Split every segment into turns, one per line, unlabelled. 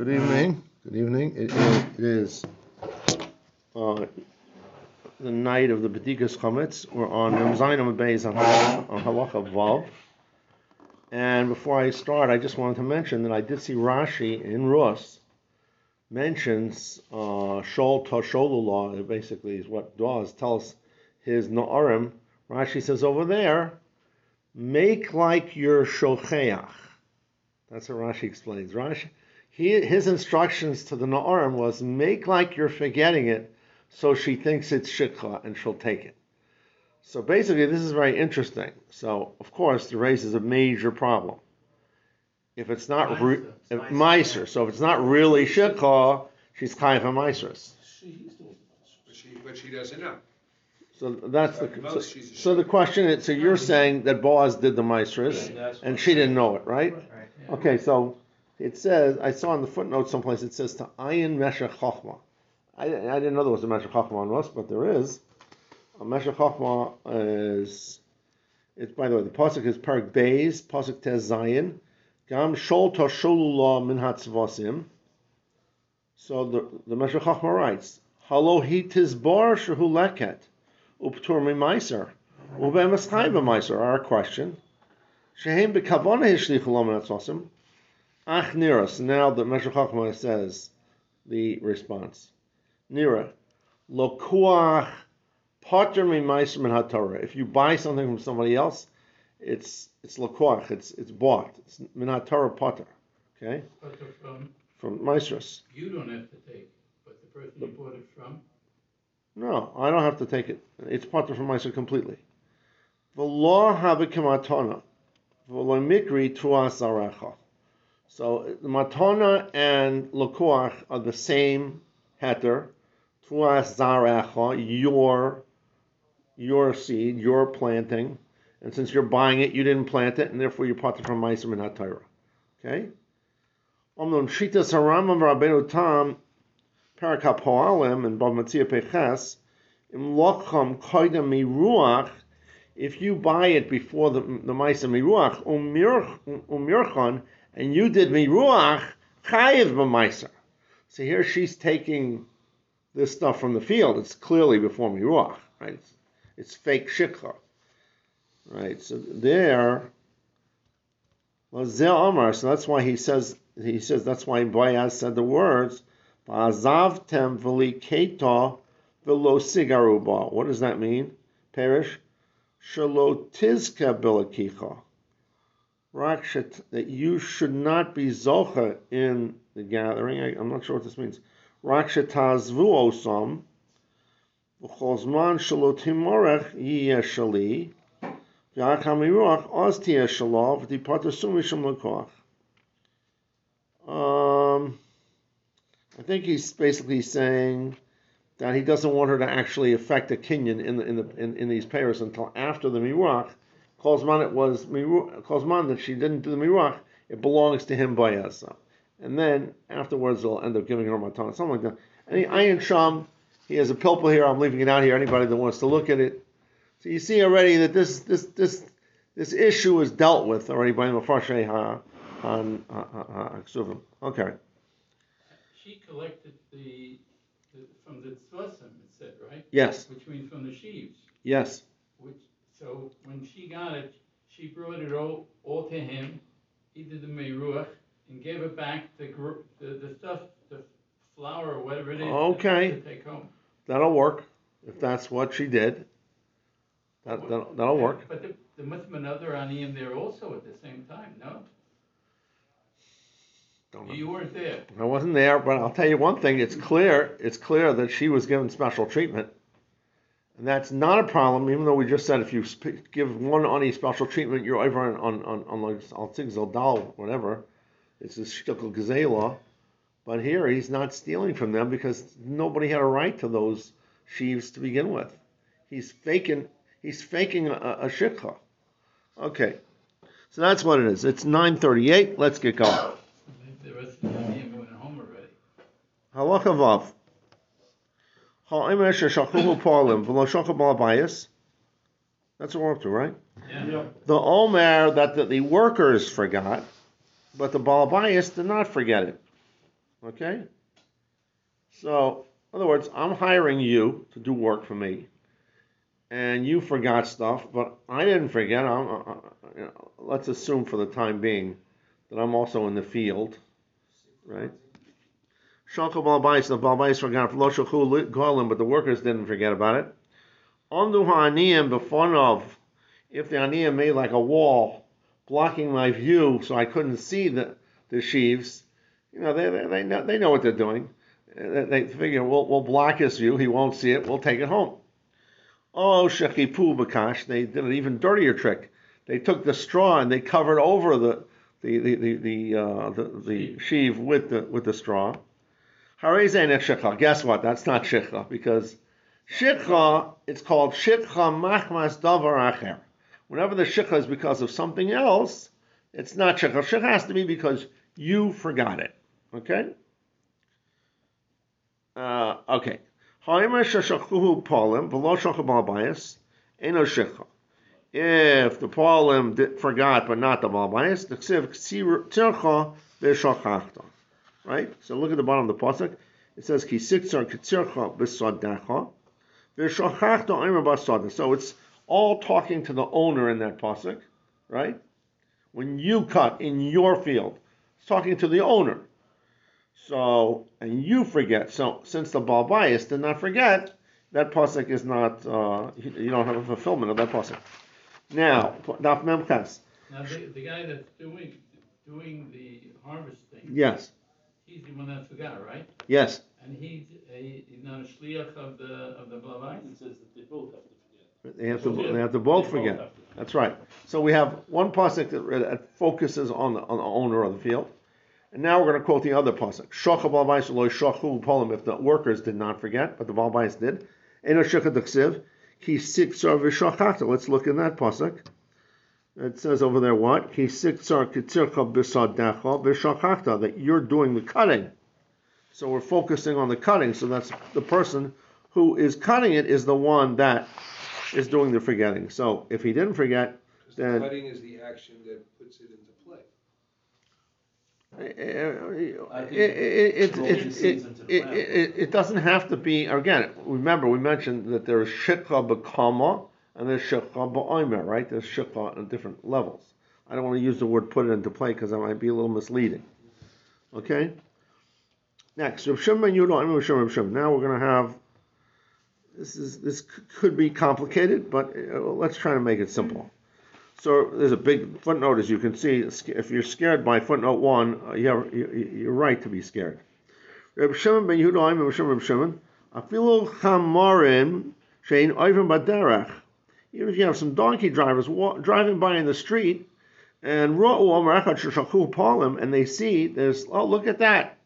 Good evening. Good evening. It is, it is uh, the night of the Bedikas Chametz. We're on Yom Zayin Beis on Halacha Vav. And before I start, I just wanted to mention that I did see Rashi in Rus mentions uh, Shol Tosholullah, it basically is what does, tells his Na'arim. Rashi says over there, make like your Shocheach. That's what Rashi explains. Rashi, he, his instructions to the Na'arim was make like you're forgetting it so she thinks it's Shikha and she'll take it. So basically, this is very interesting. So, of course, it raises a major problem. If it's not re- if, Meiser, so if it's not really Shikha, she's kind of a Meisers.
But she, but she doesn't know.
So that's the so,
most, she's a
so the question is. So you're saying that Boaz did the Meisers and she didn't know it, right? Okay, so it says I saw in the footnote someplace it says to ayin meshach chochma. I, I didn't know there was a meshach chochma on us, but there is. A meshach chochma is. It's by the way the pasuk is parak beis pasuk tez zayin gam shol tosholula min hatzvasim. So the the meshach chochma writes halo he tizbar shehu leket uptur mimaiser ubemas chayva meiser. Our question. Shehem bekavona hishlichu laman hatzvasim. Ach nira. So now the Meshach Chochmah says the response. Nira. Lokuach potter mi meiser min haTorah. If you buy something from somebody else, it's it's lokuach. It's it's bought. It's min haTorah potter. Okay,
from,
from Meisros.
you don't have to take it, but the person you bought it from,
No, I don't have to take it. It's potter from Meiser completely. V'lo habikamatona. V'lo mikri tuas zarecha. So the matona and lokuach are the same heter. Tuas zarecha, your your seed, your planting, and since you're buying it, you didn't plant it, and therefore you're potter from Meiser min haTorah. Okay. Omnum shitas haramam rabbeinu tam parakap hoalim and Bava Metzia peches im locham koidem miruach. If you buy it before the the Meiser miruach u'm umirchan u'm and you did me ruach chayiv b'maisa. So here she's taking this stuff from the field. It's clearly before miruach, right? It's, it's fake shikha, right? So there, zeh amar. So that's why he says he says that's why Boaz said the words v'azavtem v'li keta v'lo sigaruba. What does that mean? Perish shalo tizka bilakicha Rakshat, that you should not be zocha in the gathering. I, am not sure what this means. Rakshatazvu osam, v'chozman shalo timorech yiyeh shali, v'achamiruach oz tiyeh. Um, I think he's basically saying that he doesn't want her to actually affect a kinyan in the in the in, in these pairs until after the miruach. Kozman it was Kozman that she didn't do the miruach. It belongs to him by Asa. And then afterwards they'll end up giving her matana, something like that. And Ayin Sham, he has a pilpul here. I'm leaving it out here. Anybody that wants to look at it. So you see already that this this this this issue is dealt with already by Mepharshe Ha Han Aksuvim. Okay.
she collected the, the from the tzvasim, it said, right?
Yes.
Which means from the sheaves,
Yes.
So when she got it, she brought it all, all to him, he did the meruach, and gave it back the, the, the stuff, the flour or whatever it is.
Okay.
To take home.
That'll work if that's what she did. That, that that'll work.
But there, there must have been other aniyim there also at the same time, no?
Don't know.
You weren't there.
I wasn't there, but I'll tell you one thing. It's clear. It's clear that she was given special treatment, and that's not a problem. Even though we just said if you sp- give one ani special treatment, you're over on on on, on like Altig whatever. It's a shtickle gazela. But here he's not stealing from them because nobody had a right to those sheaves to begin with. He's faking. He's faking a, a shikha. Okay, so that's what it is. It's nine thirty-eight. Let's get going.
The
That's what we're up to, right?
Yeah.
The Omer that the, the workers forgot, but the Balabayas did not forget it. Okay? So, in other words, I'm hiring you to do work for me, and you forgot stuff, but I didn't forget. I'm, uh, uh, you know, let's assume for the time being that I'm also in the field, right? Shakal balbais, the balbais forgot lo shachu golim, but the workers didn't forget about it. Ondu ha'aniyim befonov, if the aniyim made like a wall blocking my view, so I couldn't see the the sheaves, you know, they they, they know they know what they're doing. They, they figure we'll we'll block his view, he won't see it, we'll take it home. Oh shechipu bakash, they did an even dirtier trick. They took the straw and they covered over the the the the the, uh, the, the sheave with the with the straw. Guess what? That's not shikha because shikha it's called shikha machmas davar acher. Whenever the shikha is because of something else, it's not shikha. Shikha has to be because you forgot it. Okay. Uh, okay. If the polim forgot but not the balbayis, the ksiv tzircha v'shachachta. Right? So look at the bottom of the pasuk. It says ki siksar k'tzircha b'sadacha v'shachachta omer basada. So it's all talking to the owner in that pasuk, right? When you cut in your field, it's talking to the owner. So, and you forget. So, since the Balbayas did not forget, that pasuk is not, uh, you don't have a fulfillment of that pasuk. Now, Daf Memches.
Now, the, the guy that's doing, doing the harvesting,
Yes,
he's the one that forgot, right?
yes.
And he's, he- he's not a shliach of the, of the Blavai?
It says that they both have to forget.
They have to, they have to both
They
forget.
have to.
That's right. So we have one pasuk that, that focuses on the, on the owner of the field, and now we're going to quote the other pasuk. Shocha balbais loy shochu polim. If the workers did not forget, but the balbais did. Eno d'ksiv ki v'shachata. Let's look in that pasuk. It says over there what ki siksar kitzircha b'sadecha v'shachata that you're doing the cutting. So we're focusing on the cutting. So that's the person who is cutting it is the one that is doing the forgetting. So if he didn't forget,
Because the
Then-
cutting is the action that puts it into play.
it, it, it, it,
into the
it,
plant.
it, it doesn't have to be, again, remember we mentioned that there is shikha b'kama and there's shikha b'omer, right? There's shikha on different levels. I don't want to use the word put it into play because that might be a little misleading. Okay? Next, Rav Shimon Yudah, Rav Shimon, Rav. Now we're going to have, this is this could be complicated, but uh, let's try to make it simple. So there's a big footnote, as you can see. If you're scared by footnote one, uh, you're, you- you're right to be scared. Reb Shimon ben Yehuda, Shimon, Reb Shimon, afilu chamarim shein oivim baderech. Even if you have some donkey drivers wa- driving by in the street, and and they see there's oh look at that,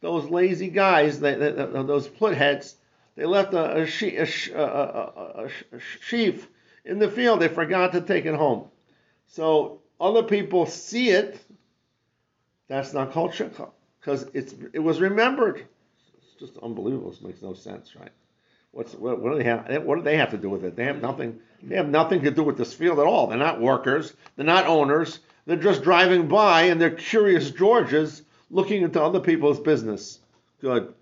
those lazy guys, those plut heads, they left a, a, she, a, a sheaf in the field. They forgot to take it home. So other people see it. That's not called shikha because it's it was remembered. It's just unbelievable. It makes no sense, right? What's what, what do they have? What do they have to do with it? They have nothing. They have nothing to do with this field at all. They're not workers. They're not owners. They're just driving by and they're curious Georges looking into other people's business. Good.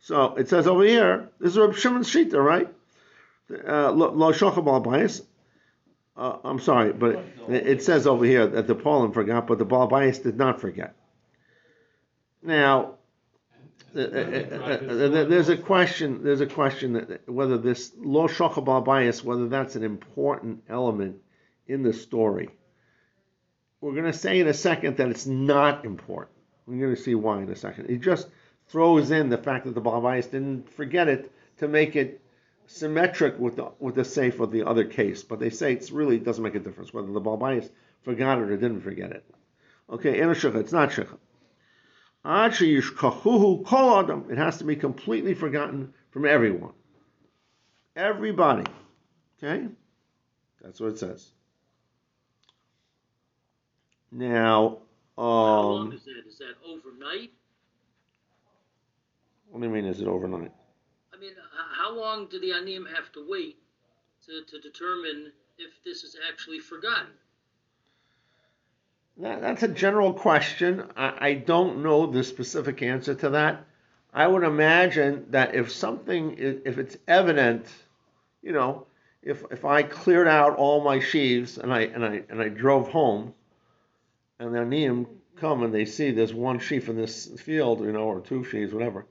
So it says over here, this is Reb Shimon's Shita, right? Uh, Lo lo shocha bal. Uh, I'm sorry, but it, it says over here that the poalim forgot, but the Baal Bayis did not forget. Now, uh, uh, uh, there's a question. There's a question that whether this lo shocha bias, whether that's an important element in the story. We're going to say in a second that it's not important. We're going to see why in a second. It just throws in the fact that the bayis didn't forget it to make it symmetric with the with the safe of the other case. But they say it's really doesn't make a difference whether the bayis forgot it or didn't forget it. Okay, in a shikha, it's not shikha. It has to be completely forgotten from everyone. Everybody. Okay? That's what it says. Now,
How long
um,
is that? Is that overnight?
what do you mean, is it overnight?
I mean, how long do the Anim have to wait to, to determine if this is actually forgotten?
That, that's a general question. I, I don't know the specific answer to that. I would imagine that if something, if it's evident, you know, if if I cleared out all my sheaves and I and I and I drove home, and the Aniyim come and they see there's one sheaf in this field, you know, or two sheaves, whatever,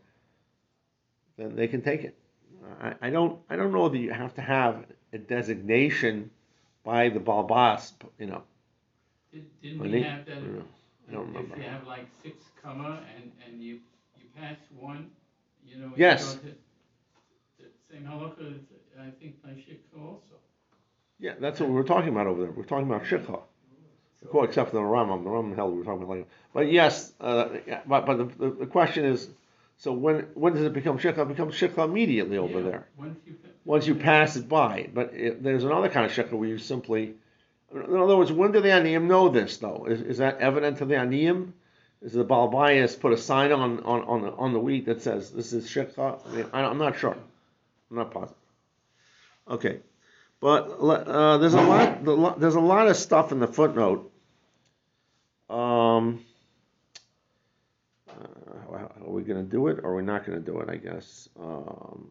then they can take it. I, I don't I don't know that you have to have a designation by the Balbas, you know.
Did- Didn't we have that?
I don't know. I don't remember.
If you have like six comma and, and you, you pass one, you know. you
Yes.
go to- The same halacha, is, I think, by shikha also.
Yeah, that's what we were talking about over there. We're talking about shikha. Well, except for the Rambam. The Rambam held we were talking about later. But yes, uh, yeah, but but the, the, the question is, so when when does it become shikha? It becomes shikha immediately over
Yeah,
there.
Once you. pa-
Once you pass it by. But it, there's another kind of shikha where you simply, in other words, when do the aniyim know this though? Is, is that evident to the aniyim? Is the balbayas put a sign on on on the, on the wheat that says this is shikha? I mean, I, I'm not sure. I'm not positive. Okay, but uh, there's a lot. There's a lot of stuff in the footnote. Um, uh, are we going to do it or are we not going to do it? I guess. Um,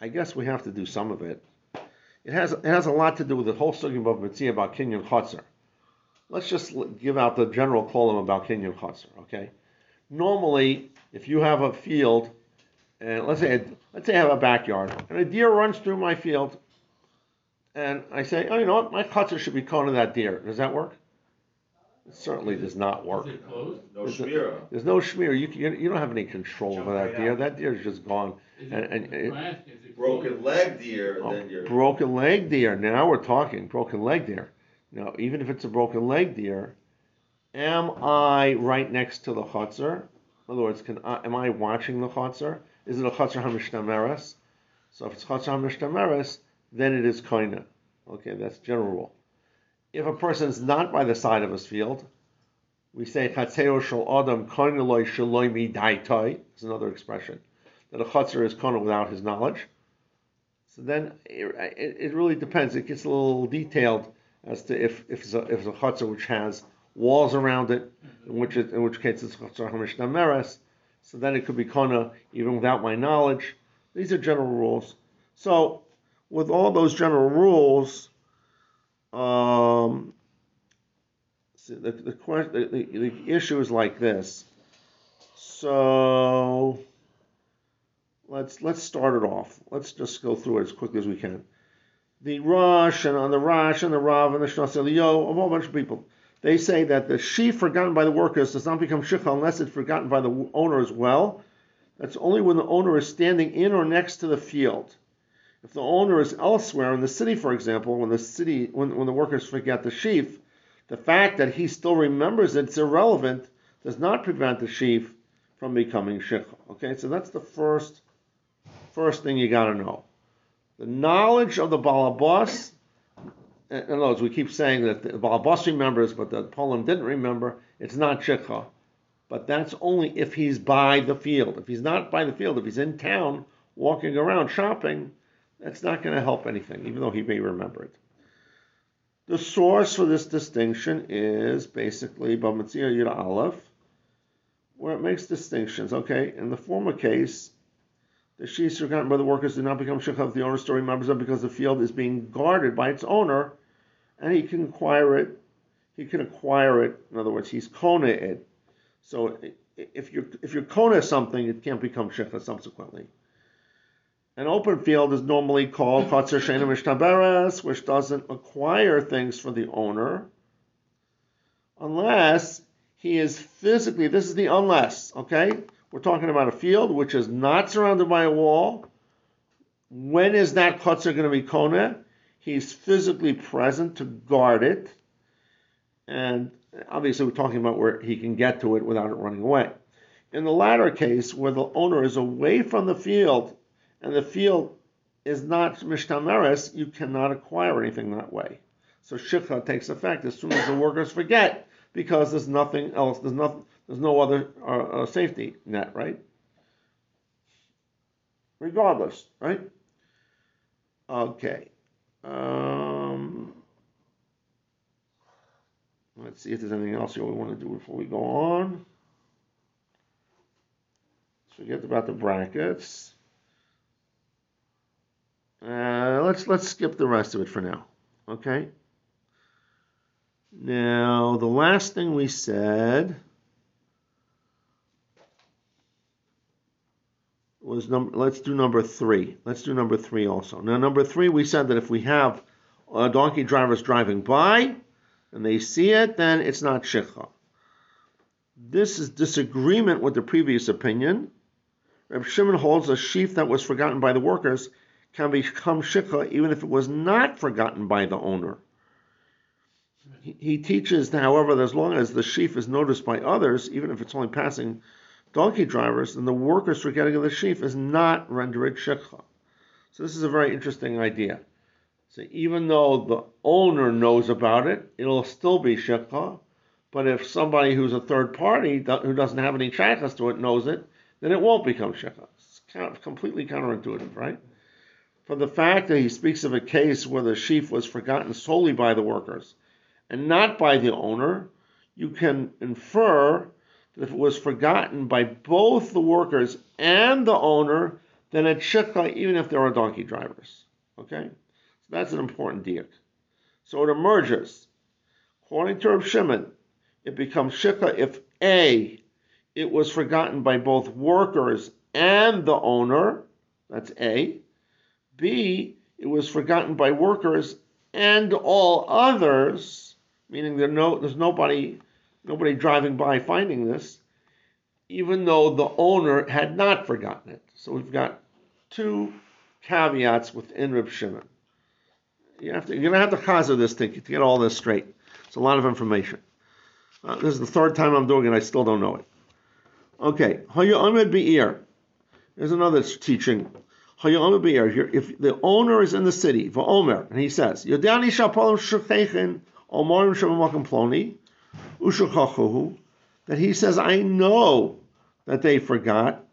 I guess we have to do some of it. It has it has a lot to do with the whole story of Mitzvah about Kinyan Chotzer. Let's just give out the general column about Kinyan Chotzer, okay? Normally, if you have a field, and let's say let's say I have a backyard, and a deer runs through my field, and I say, oh, you know what, my Chotzer should be to that deer. Does that work? It certainly does not work.
Is it closed?
No
Is it-
shmira.
There's no shmira. You, can, you don't have any control over that deer. That deer is just gone.
Is
And-
it,
and it-
grass? is it
Broken
closed?
leg deer,
Oh,
then you're.
broken leg deer. Now we're talking broken leg deer. Now, even if it's a broken leg deer, am I right next to the chutzner? In other words, can I, am I watching the chutzner? Is it a chutzner hamishtameres? So if it's chutzner hamishtameres, then it is koina. Okay, that's general rule. If a person is not by the side of his field, we say chatzeo shel adam midaitai. It's another expression that a chutzner is koina without his knowledge. So then it, it, really depends. It gets a little detailed as to if if it's a, if it's a which has walls around it, in which it, in which case it's chutzner hamishna meres. So then it could be kona even without my knowledge. These are general rules. So with all those general rules, um, see, the the, the, the the issue is like this. So let's let's start it off. Let's just go through it as quickly as we can. The Rosh and on the Rosh and the Rav and the Shnas Eliyahu, a whole bunch of people, they say that the sheaf forgotten by the workers does not become shikha unless it's forgotten by the owner as well. That's only when the owner is standing in or next to the field. If the owner is elsewhere in the city, for example, when the city when, when the workers forget the sheaf, the fact that he still remembers it's irrelevant does not prevent the sheaf from becoming shikha. Okay, so that's the first first thing you got to know. The knowledge of the balabas. In other words, we keep saying that the balabas remembers, but the poalim didn't remember. It's not shikha, but that's only if he's by the field. If he's not by the field, if he's in town walking around shopping, that's not going to help anything, even though he may remember it. The source for this distinction is basically Bamatzia Yud Aleph, where it makes distinctions. Okay, in the former case, the sheaves forgotten by the workers do not become shikha if the owner still remembers them because the field is being guarded by its owner, and he can acquire it. He can acquire it. In other words, he's kona it. So if you're if you're kona something, it can't become shikha subsequently. An open field is normally called Chatzar Shena Mishtaberes, which doesn't acquire things for the owner, unless he is physically, this is the unless, okay? We're talking about a field which is not surrounded by a wall. When is that Chatzar going to be Kona? He's physically present to guard it. And obviously, we're talking about where he can get to it without it running away. In the latter case, where the owner is away from the field and the field is not mishtameres, you cannot acquire anything that way. So shikha takes effect as soon as the workers forget, because there's nothing else. There's nothing. There's no other uh, uh, safety net, right? Regardless, right? Okay. Um, Let's see if there's anything else here we want to do before we go on. Let's forget about the brackets. Uh, let's let's skip the rest of it for now. Okay. Now the last thing we said was number. Let's do number three. Let's do number three also. Now number three, we said that if we have uh, donkey drivers driving by and they see it, then it's not shikha. This is disagreement with the previous opinion. Reb Shimon holds a sheaf that was forgotten by the workers can become shikha even if it was not forgotten by the owner. He, he teaches, however, that as long as the sheaf is noticed by others, even if it's only passing donkey drivers, then the workers forgetting of the sheaf is not rendered shikha. So this is a very interesting idea. So even though the owner knows about it, it'll still be shikha. But if somebody who's a third party who doesn't have any shaykhs to it knows it, then it won't become shikha. It's kind of completely counterintuitive, right? From the fact that he speaks of a case where the sheaf was forgotten solely by the workers and not by the owner, you can infer that if it was forgotten by both the workers and the owner, then it's shikha even if there are donkey drivers. Okay? So that's an important diak. So it emerges. According to Reb Shimon, it becomes shikha if A, it was forgotten by both workers and the owner, that's A. B, it was forgotten by workers and all others, meaning there no, there's nobody, nobody driving by finding this, even though the owner had not forgotten it. So we've got two caveats within Reb Shimon. You have to, you're going to have to chazer this thing to get all this straight. It's a lot of information. Uh, this is the third time I'm doing it. I still don't know it. Okay, There's another teaching if the owner is in the city, Omer, and he says, Yodani shapalim shechechen omorim shemamakim ploni, ushachachuhu, that he says, I know that they forgot,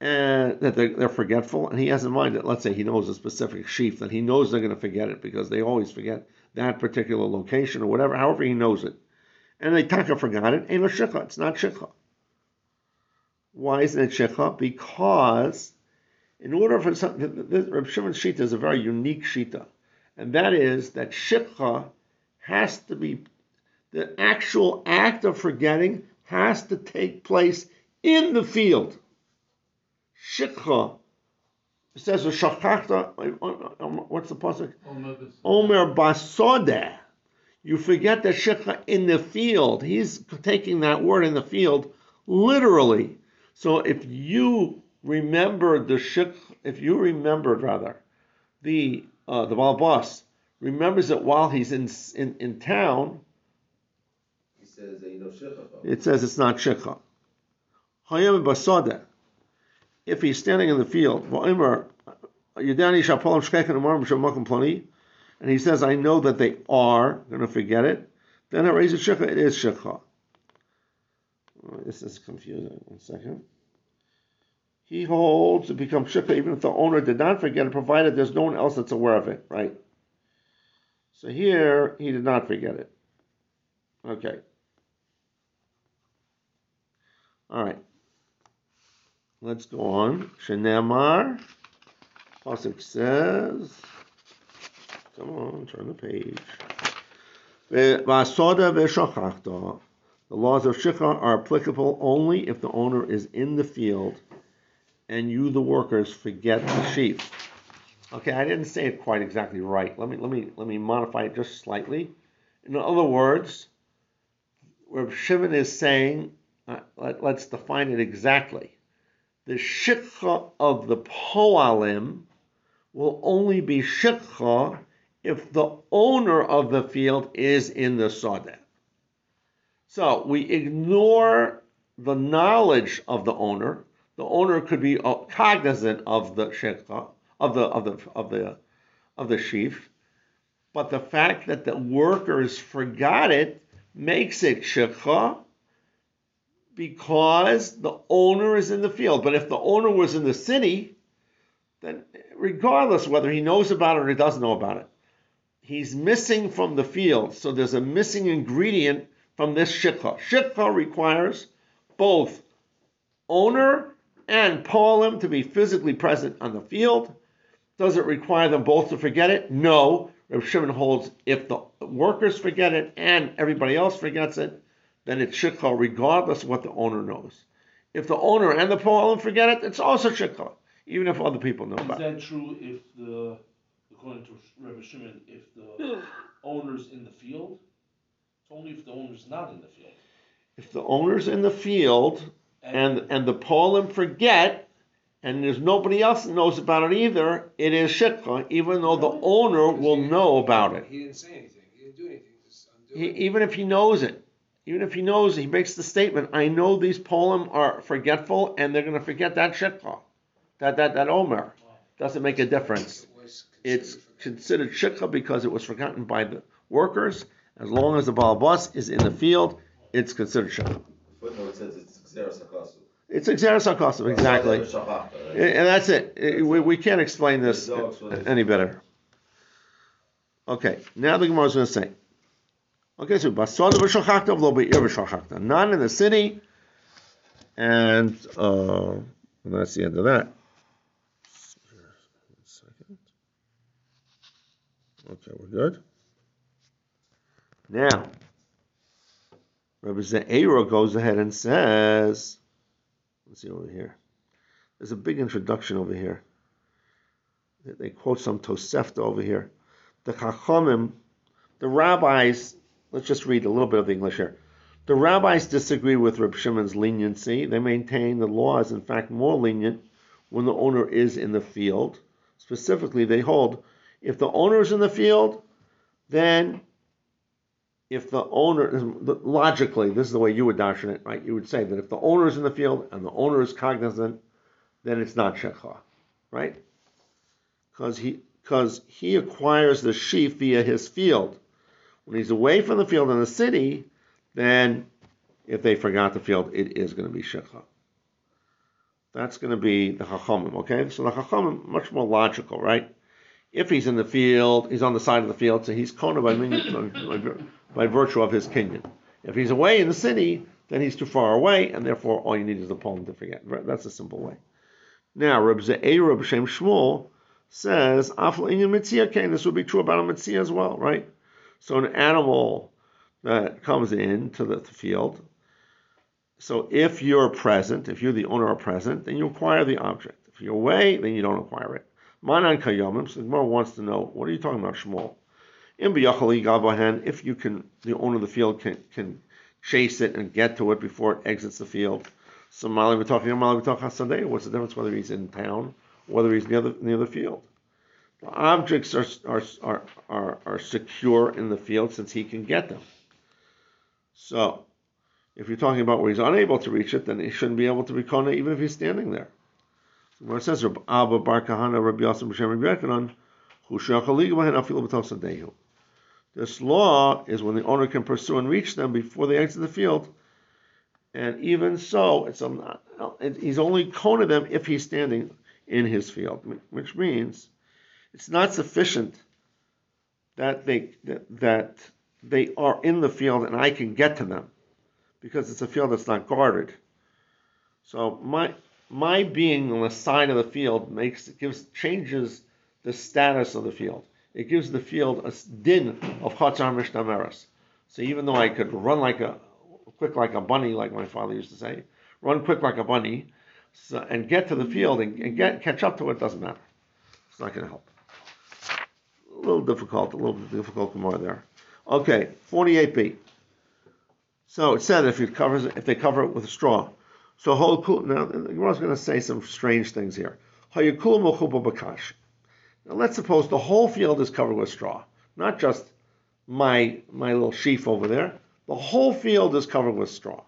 and that they're, they're, forgetful, and he has in mind that, let's say he knows a specific sheaf, that he knows they're going to forget it because they always forget that particular location or whatever, however he knows it. And they taka forgot it, ain't a shikha, it's not shikha. Why isn't it shikha? Because in order for something, this, Reb Shimon's shita is a very unique shita, and that is that shikha has to be the actual act of forgetting has to take place in the field. Shikha it says shachachta. What's the pasuk? Omer basodeh. You forget the shikha in the field. He's taking that word in the field literally. So if you remembered the shik, if you remembered rather, the uh, the Balbas remembers it while he's in in, in town.
He says you know shikha.
It says it's not shikha. Hayam basada. If he's standing in the field, and he says, I know that they are going to forget it, then it raises shikha, it is shikha. This is confusing. One second he holds to become shikha even if the owner did not forget it, provided there's no one else that's aware of it, right? So here, he did not forget it. Okay. All right. Let's go on. Shenemar. Pasuk says, come on, turn the page. The laws of shikha are applicable only if the owner is in the field and you, the workers, forget the sheep. Okay, I didn't say it quite exactly right. Let me let me let me modify it just slightly. In other words, where Shimon is saying, uh, let, us define it exactly. The shikha of the poalim will only be shikha if the owner of the field is in the sadeh. So we ignore the knowledge of the owner the owner could be uh, cognizant of the shekha, of the of the of the of the sheaf, but the fact that the workers forgot it makes it shekha because the owner is in the field. But if the owner was in the city, then regardless whether he knows about it or he doesn't know about it, he's missing from the field. So there's a missing ingredient from this shikha. Shikha requires both owner and poalim to be physically present on the field. Does it require them both to forget it? No. Reb Shimon holds if the workers forget it and everybody else forgets it, then it's shikha regardless of what the owner knows. If the owner and the poalim forget it, it's also shikha, even if other people know
Is
about it.
that true if the, according to Rebbe Shimon, if the owner's in the field? It's only if the owner's not in the field.
If the owner's in the field and and the poalim forget, and there's nobody else that knows about it either, it is shikha, even though the owner will know about it.
He didn't say anything, he didn't do anything, just undo
He, even if he knows it, even if he knows, he makes the statement, I know these poalim are forgetful and they're going to forget that shikha, that, that, that omer. Doesn't make a difference. It's
considered for-
considered shikha because it was forgotten by the workers. As long as the balabas is in the field, it's considered shikha.
Footnote says it's Xeris Hakasu.
It's exeris akasim, exactly. And that's it. We, we can't explain this any better. Okay, now the Gemara is going to say. Okay, so basada v'shachakta v'lo be'ir. Not in the city, and uh, and that's the end of that. Okay, we're good. Now, Rabbi Ze'era goes ahead and says, let's see over here. There's a big introduction over here. They- quote some Tosefta over here. The Chachamim, the rabbis, let's just read a little bit of the English here. The rabbis disagree with Reb Shimon's leniency. They maintain the law is in fact more lenient when the owner is in the field. Specifically, they hold if the owner is in the field, then if the owner, logically, this is the way you would darshan it, right? You would say that if the owner is in the field and the owner is cognizant, then it's not shekha, right? Because he, because he acquires the sheaf via his field. When he's away from the field in the city, then if they forgot the field, it is going to be shekha. That's going to be the chachamim, okay? So the chachamim much more logical, right? If he's in the field, he's on the side of the field, so he's kona by, min- by, virtue of his kinyan. If he's away in the city, then he's too far away, and therefore all you need is the poalim to forget. That's a simple way. Now, Reb Ze'er, Reb Shem Shmuel says, "Afal inyan mitzia kain." This would be true about a mitzia as well, right? So an animal that comes into the field. So if you're present, if you're the owner are present, then you acquire the object. If you're away, then you don't acquire it. Manan kayomim. So Gemara wants to know, what are you talking about, Shmuel? If you can, the owner of the field can can chase it and get to it before it exits the field. So Mali talking Mali talking Hasadeh. What's the difference whether he's in town whether he's near the near the field? The objects are are are are, are secure in the field since he can get them. So if you're talking about where he's unable to reach it, then he shouldn't be able to be kona even if he's standing there. So Where it says Abba Bar Kahana Rabbi Yosef B'Shem Rabbi Yechanan, Hu Shachali G'Bahen Afilu B'Tov Sadehu. This law is when the owner can pursue and reach them before they exit the field, and even so, it's a, he's only kona them if he's standing in his field, which means it's not sufficient that they that they are in the field and I can get to them because it's a field that's not guarded. So my my being on the side of the field makes gives changes the status of the field. It gives the field a din of chatzar mishnah So even though I could run like a quick like a bunny, like my father used to say, run quick like a bunny, so, and get to the field and, and get catch up to it doesn't matter. It's not going to help. A little difficult, a little difficult more there. Okay, 48b. So it said if it covers if they cover it with a straw. So whole now the Gemara's going to say some strange things here. Now let's suppose the whole field is covered with straw, not just my my little sheaf over there. The whole field is covered with straw.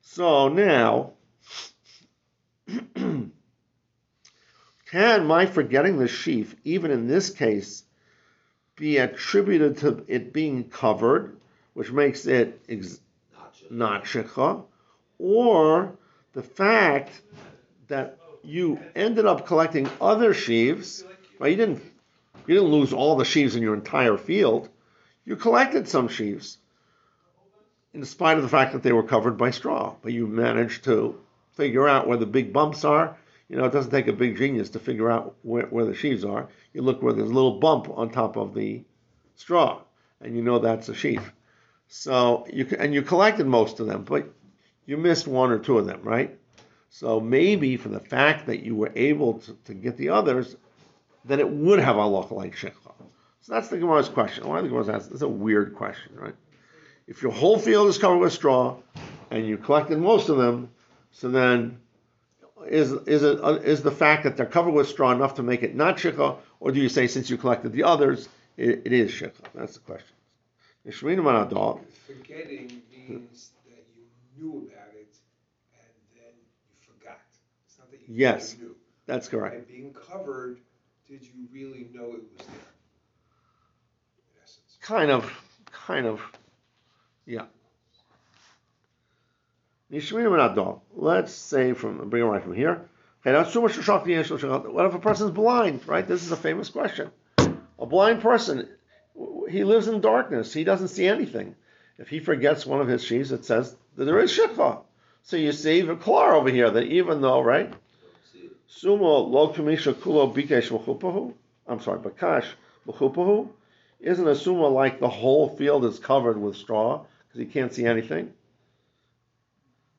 So now, can my forgetting the sheaf, even in this case, be attributed to it being covered, which makes it ex- not shikha, or the fact that you ended up collecting other sheaves, You didn't You didn't lose all the sheaves in your entire field. You collected some sheaves, in spite of the fact that they were covered by straw. But you managed to figure out where the big bumps are. You know, it doesn't take a big genius to figure out where, where the sheaves are. You look where there's a little bump on top of the straw, and you know that's a sheaf. So you and you collected most of them, but you missed one or two of them, right? So maybe for the fact that you were able to, to get the others, then it would have a look like shikha. So that's the Gemara's question. Why the Gemara's asking? It's a weird question, right? If your whole field is covered with straw, and you collected most of them, so then is is it uh, is the fact that they're covered with straw enough to make it not shikha, or do you say since you collected the others, it, it is shikha? That's the question.
Forgetting means that you knew about it and then you forgot. It's not that you
Yes.
knew.
That's correct.
And being covered, did you really know it was there? In essence.
Kind of, kind of, yeah. Let's say from bring it right from here. Okay, that's too much to shock the. What if a person's blind? Right. This is a famous question. A blind person, he lives in darkness. He doesn't see anything. If he forgets one of his sheaves, it says that there is shikha. So you see the klar over here that even though right, sumo lo kamisha kulo bikesh v'chupahu. I'm sorry, bakash v'chupahu. Isn't a sumo like the whole field is covered with straw because he can't see anything?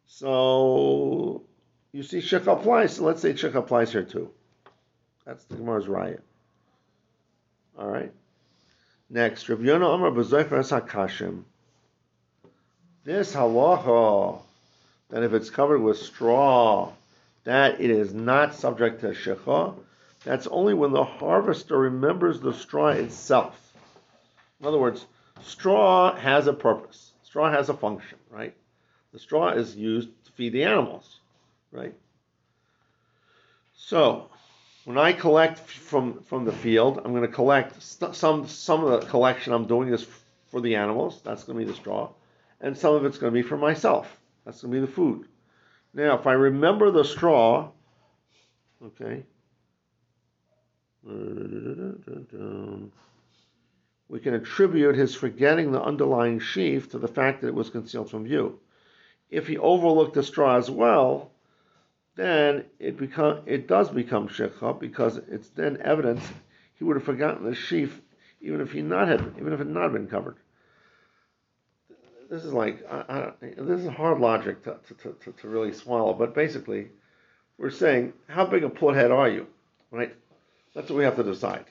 So you see shik applies. So let's say shik applies here too. That's the Gemara's raya. All right. Next, Rabbi Yonah Amar b'zoifer es hakashim. This halacha that if it's covered with straw, that it is not subject to shecha. That's only when the harvester remembers the straw itself. In other words, straw has a purpose. Straw has a function, right? The straw is used to feed the animals, right? So, when I collect from from the field, I'm going to collect st- some some of the collection I'm doing is for the animals. That's going to be the straw, and some of it's going to be for myself. That's going to be the food. Now, if I remember the straw, okay, we can attribute his forgetting the underlying sheaf to the fact that it was concealed from view. If he overlooked the straw as well, then it become it does become shekha because it's then evidence he would have forgotten the sheaf even if he not had even if it not been covered. This is like I, I, this is hard logic to, to, to, to really swallow, but basically, we're saying how big a plot head are you, right? That's what we have to decide.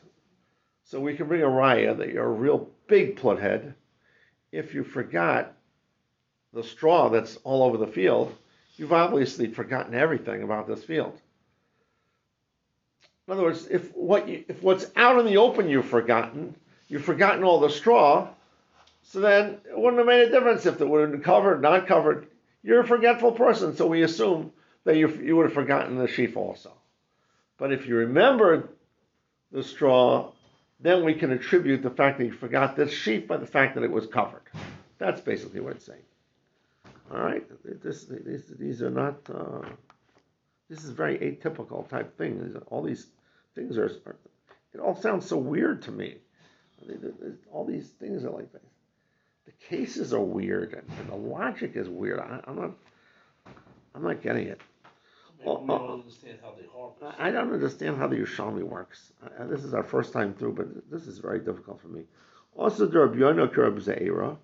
So we can bring a raya that you're a real big plot head if you forgot the straw that's all over the field. You've obviously forgotten everything about this field. In other words, if what you, if what's out in the open you've forgotten, you've forgotten all the straw, so then it wouldn't have made a difference if it would have been covered, not covered. You're a forgetful person, so we assume that you, you would have forgotten the sheaf also. But if you remembered the straw, then we can attribute the fact that you forgot this sheaf by the fact that it was covered. That's basically what it's saying. All right, this, these, are not. Uh, this is very atypical type thing. All these things are. are it all sounds so weird to me. All these things are like that. The cases are weird, and, and the logic is weird. I, I'm not. I'm not getting it.
We don't understand how they harvest.
I I don't understand how the Yerushalmi works. I- I- This is our first time through, but this is very difficult for me. Also, the Rabbi Yonah Rabbi Zeira.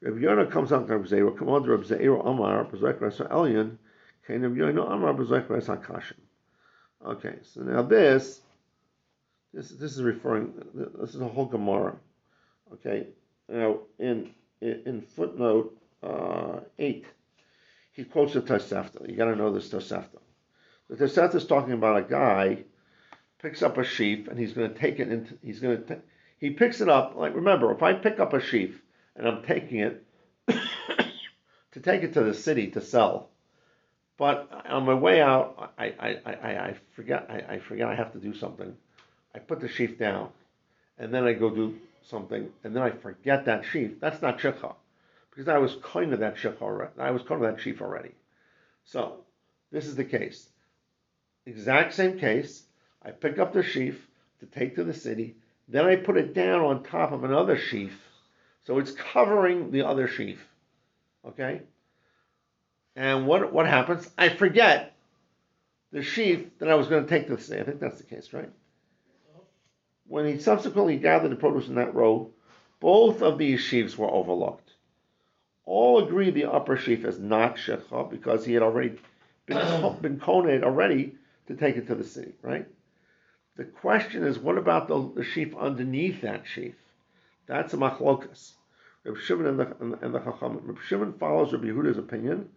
Rabbi Yonah comes out to Rabbi Zeira. Come on, Rabbi Zeira Amar, Bezek Rasa Elyon. Kain Rabbi Yonah Amar, Bezek Rasa Kashim. Okay, so now this, this, this is referring, this is a whole Gemara. Okay, now in, in footnote uh, 8, he quotes the Tosefta. You got to know this Tosefta. The Tosefta is talking about a guy picks up a sheaf and he's going to take it into. He's going to. He picks it up. Like remember, if I pick up a sheaf and I'm taking it to take it to the city to sell, but on my way out, I I, I, I I forget I, I forget I have to do something. I put the sheaf down, and then I go do something, and then I forget that sheaf. That's not shikha, because I was kind of that shikha already. I was kind of that sheaf already. So this is the case. Exact same case. I pick up the sheaf to take to the city, Then I put it down on top of another sheaf, so it's covering the other sheaf. Okay. And what what happens? I forget the sheaf that I was going to take to the city. I think that's the case, right? When he subsequently gathered the produce in that row, both of these sheaves were overlooked. All agree the upper sheaf is not shekha because he had already been, been coned already to take it to the city, right? The question is, what about the, the sheaf underneath that sheaf? That's a machlokas. Reb Shimon and the, and, and the Chacham. Reb Shimon follows Reb Yehuda's opinion.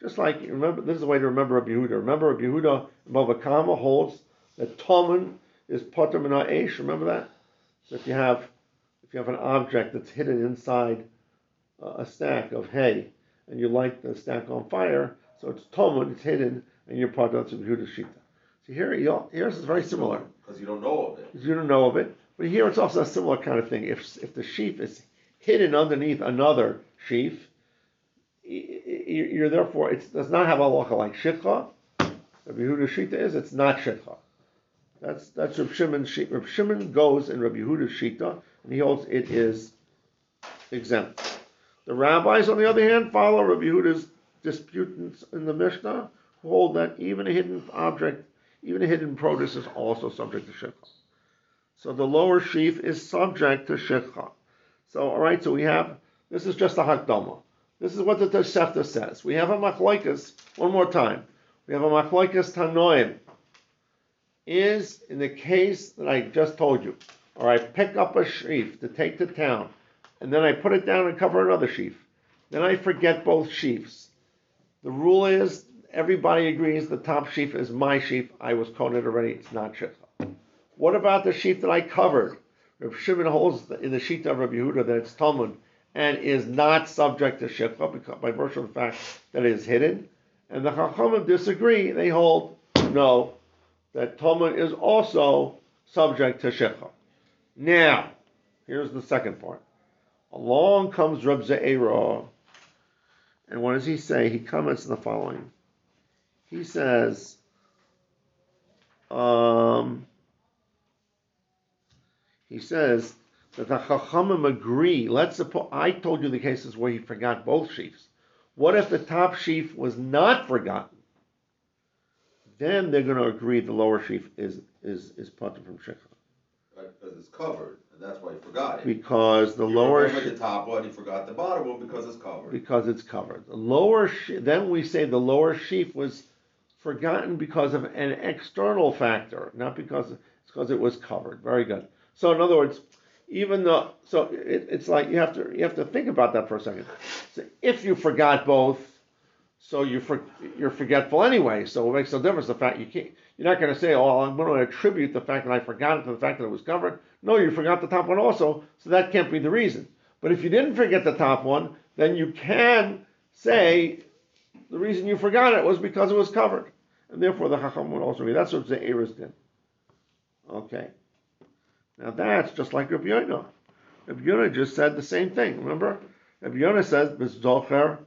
Just like, remember, this is the way to remember Reb Yehuda. Remember Reb Yehuda, Bava Kama holds that Toman is Potter Mina Eish. Remember that? So if you have, if you have an object that's hidden inside uh, a stack of hay, and you light the stack on fire, so it's Toman, it's hidden, and you're part of the Yehuda Shita. So here, here's is very similar.
Because you don't know of it.
You don't know of it. But here it's also a similar kind of thing. If, if the sheaf is hidden underneath another sheaf, you're therefore, it does not have a halacha like shikha. Rabbi Yehuda Shita is, it's not shikha. That's that's Rabbi Shimon. Rabbi Shimon goes in Rabbi Yehuda's Shita, and he holds it is exempt. The rabbis, on the other hand, follow Rabbi Yehuda's disputants in the Mishnah, who hold that even a hidden object, even a hidden produce, is also subject to shikha. So the lower sheaf is subject to shikha. So all right, so we have this is just a hakdama. This is what the Tosefta says. We have a machloikas, one more time. We have a machloikas tanoim. Is in the case that I just told you, or I pick up a sheaf to take to town, and then I put it down and cover another sheaf. Then I forget both sheaves. The rule is everybody agrees the top sheaf is my sheaf. I was coded already. It's not shikha. What about the sheaf that I covered? Reb Shimon holds in the sheet of Rabbi Yehuda that it's tamun and is not subject to shikha by virtue of the fact that it is hidden. And the Chachamim disagree. They hold no, that tamun is also subject to shikha. Now, here's the second part. Along comes Reb Ze'era, and what does he say? He comments the following. He says, um, he says that the Chachamim agree. Let's suppose I told you the cases where he forgot both sheaves. What if the top sheaf was not forgotten? Then they're going to agree the lower sheaf is is is part from shikha.
Right, because it's covered, and that's why you forgot it.
Because the
you
lower
remember the top one, you forgot the bottom one because it's covered.
Because it's covered. The lower she- then we say the lower sheaf was forgotten because of an external factor, not because it's because it was covered. Very good. So in other words, even though so it, it's like you have to you have to think about that for a second. So if you forgot both, so you for, you're forgetful anyway. So it makes no difference the fact you can't. You're not going to say, "Oh, I'm going to attribute the fact that I forgot it to the fact that it was covered." No, you forgot the top one also, so that can't be the reason. But if you didn't forget the top one, then you can say the reason you forgot it was because it was covered, and therefore the Chacham would also be. That's what the Eris did. Okay. Now that's just like Rabbi Yonah. Rabbi Yonah just said the same thing. Remember, Rabbi Yonah says "B'zocher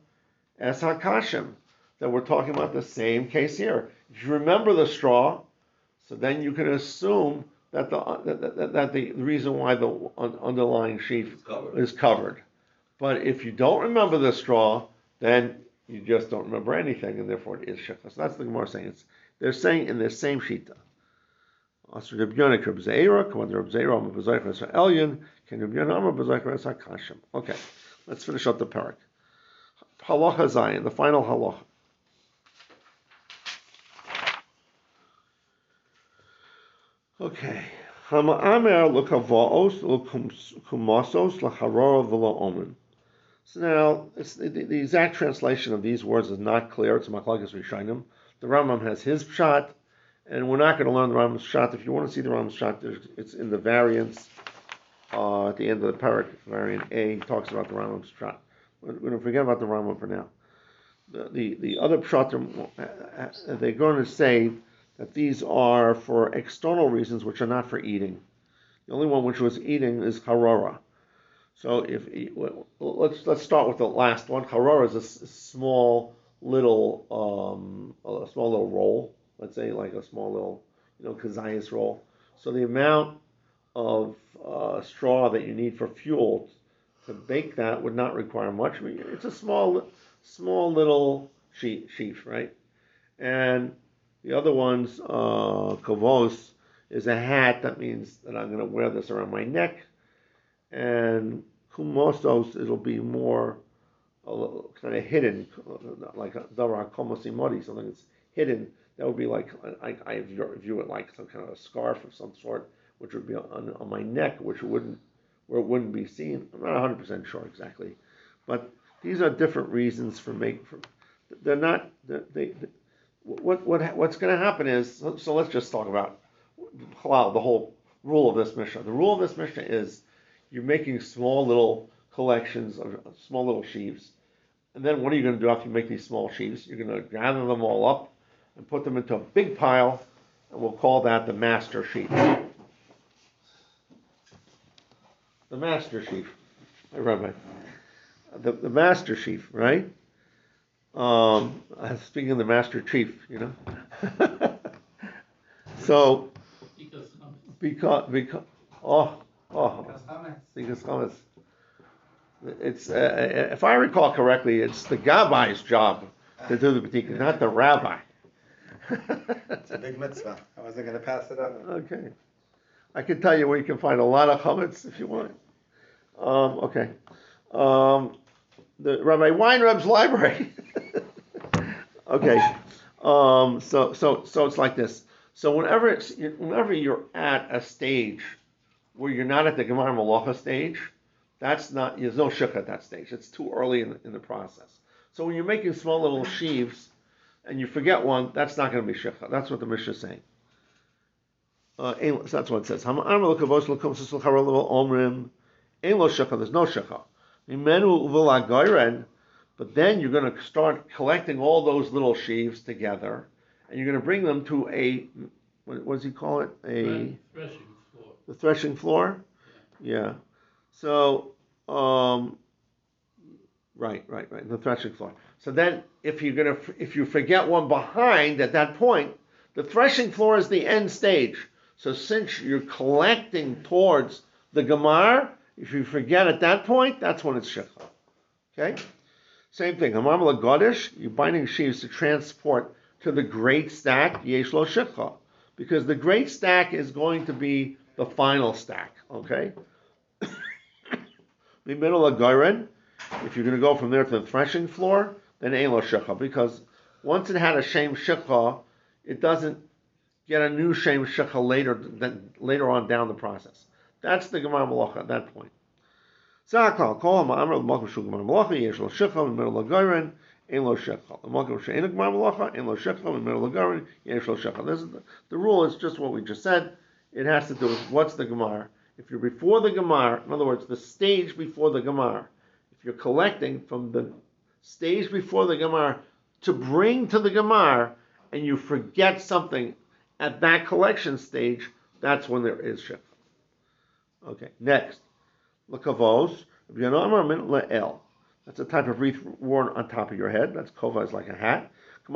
es hakashim," that we're talking about the same case here. If you remember the straw, so then you can assume that the that, that, that the reason why the underlying sheaf
covered.
is covered. But if you don't remember the straw, then you just don't remember anything, and therefore it is shechah. So that's the Gemara saying. It's, they're saying in the same shita. Asr Reb Yonah Reb Zeira, come on, Reb Zeira, Amar B'Zaycher Es Elyon, can Reb Yonah Amar B'Zaycher Es HaKashim. Okay, let's finish up the perek. Halacha Zayin, the final halacha. Okay. Hama'amer l'kavaos l'kumasos omen. So now, the, the, exact translation of these words is not clear. It's Machlokas Rishonim. The Rambam has his shot, and we're not going to learn the Rambam's shot. If you want to see the Rambam's shot, it's in the variants uh, at the end of the perek, variant A. Talks about the Rambam's shot. We're going to forget about the Rambam for now. The the, the other shot, they're going to say that these are for external reasons which are not for eating. The only one which was eating is harora. So if let's let's start with the last one. Harora is a small little um, a small little roll. Let's say like a small little you know kazayas roll. So the amount of uh, straw that you need for fuel to bake that would not require much. I mean, it's a small, small little sheaf, right? And the other one's uh, kavos is a hat. That means that I'm going to wear this around my neck. And kumosos, it'll be more little, kind of hidden, like a davar komosimodi, something that's hidden. That would be like I, I view it like some kind of a scarf of some sort, which would be on, on my neck, which wouldn't where it wouldn't be seen. I'm not 100 percent sure exactly, but these are different reasons for making. For, they're not. They're, they, what what what's going to happen is so, so, let's just talk about halal, the whole rule of this Mishnah. The rule of this Mishnah is you're making small little collections of small little sheaves, and then what are you going to do after you make these small sheaves? You're going to gather them all up and put them into a big pile, and we'll call that the master sheaf. The master Chief. I Rabbi. The, the master Chief, right? Um, speaking of the master chief, you know. so, because, because, oh, oh, because. It's, uh, if I recall correctly, it's the Gabbai's job to do the bedika, not the rabbi.
it's a big mitzvah. I wasn't going to pass it up.
Okay. I can tell you where you can find a lot of chametz if you want. Um, okay. Um, the Rabbi Weinreb's library. okay. Um, so so so it's like this. So whenever it's whenever you're at a stage where you're not at the gmar melacha stage, that's not there's no shuk at that stage. It's too early in in the process. So when you're making small little sheaves and you forget one, that's not going to be shikha. That's what the Mishnah is saying. Uh, that's what it says. There's no shikha. But then you're going to start collecting all those little sheaves together, and you're going to bring them to a what, what does he call it? A
threshing floor.
The threshing floor. Yeah. yeah. So, um, right, right, right. The threshing floor. So then, if you're gonna, if you forget one behind at that point, the threshing floor is the end stage. So since you're collecting towards the gemar, if you forget at that point, that's when it's shikha. Okay? Same thing. Hamamala Godish, you're binding sheaves to transport to the great stack, Yeshlo Shikha. Because the great stack is going to be the final stack. Okay? Mimino Lagoren, if you're going to go from there to the threshing floor, then Elo Shikha. Because once it had a Shem Shikha, it doesn't get a new Shem later, than, later on down the process. That's the gmar melacha at that point. Zakal, kol ha'ma'amr l'makom shul gmar melacha, yesh lo shecha v'mer l'goyren, ein lo shecha. L'makom she'en gmar melacha, ein lo lo. This is the, the rule is just what we just said. It has to do with what's the Gemara. If you're before the Gemara, in other words, the stage before the Gemara, if you're collecting from the stage before the Gemara to bring to the Gemara, and you forget something at that collection stage, that's when there is shecha. Okay, next. Lakavos, le'el. That's a type of wreath worn on top of your head. That's kova is like a hat. Some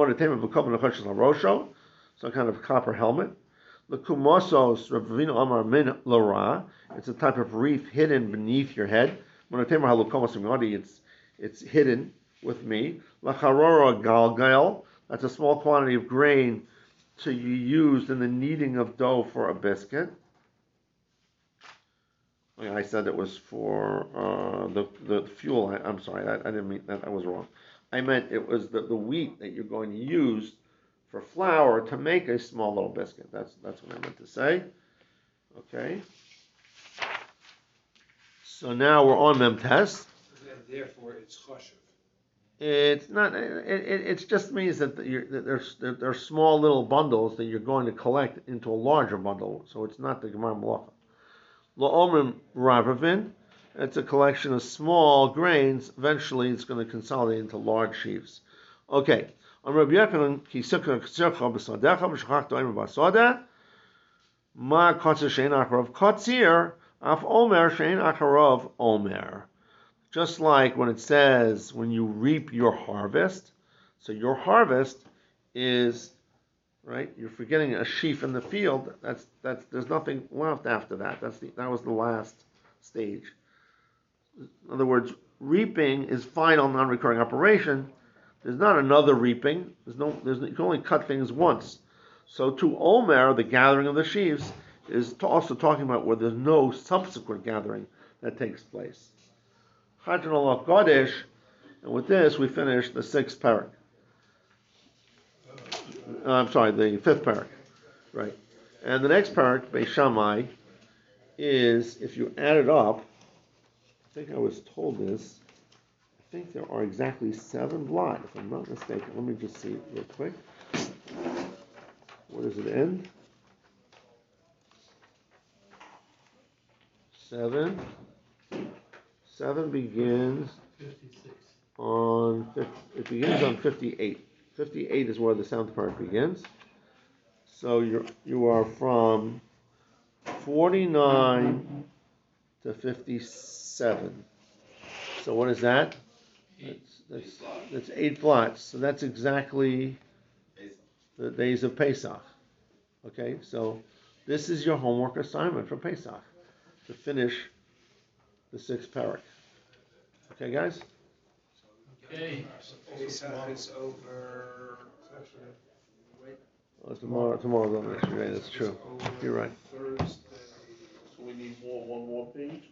kind of copper helmet. Lakumosos, Ravino Amar min lara. It's a type of wreath hidden beneath your head. It's it's hidden with me. Lacharora galgal. That's a small quantity of grain to be used in the kneading of dough for a biscuit. I said it was for uh, the the fuel. I, am sorry, I, I, didn't mean that. I was wrong. I meant it was the, the wheat that you're going to use for flour to make a small little biscuit. That's that's what I meant to say. Okay. So now we're on them test.
Therefore, it's.
It's not. It, it, just means that, that there's there, are small little bundles that you're going to collect into a larger bundle. So it's not the gmar melacha. La'omrim Ravavin. It's a collection of small grains. Eventually, it's going to consolidate into large sheaves. Okay. Ma shein. Af omer shein omer. Just like when it says when you reap your harvest. So your harvest is right? You're forgetting a sheaf in the field. That's that's there's nothing left after that. That's the, that was the last stage. In other words, reaping is final non-recurring operation. There's not another reaping. There's no. There's you can only cut things once. So to Omer, the gathering of the sheaves is also talking about where there's no subsequent gathering that takes place. Chadron Kodesh, and with this we finish the sixth perek. Uh, I'm sorry, the fifth perek, right? And the next perek, Beis Shammai, is if you add it up. I think I was told this. I think there are exactly seven blot, if I'm not mistaken. Let me just see real quick. Where does it end? Seven. Seven begins
Fifty-six.
on, fif- it begins on fifty-eight. Fifty-eight is where the seventh part begins. So you're, you are from forty-nine to fifty-seven. So what is that? That's, that's, that's eight blots, so that's exactly the days of Pesach. Okay, so this is your homework assignment for Pesach, to finish the sixth perek. Okay, guys?
Okay, oh,
Pesach is over.
Well, tomorrow, tomorrow's on next day, that's true. You're right.
Thursday.
So we need more, one more page?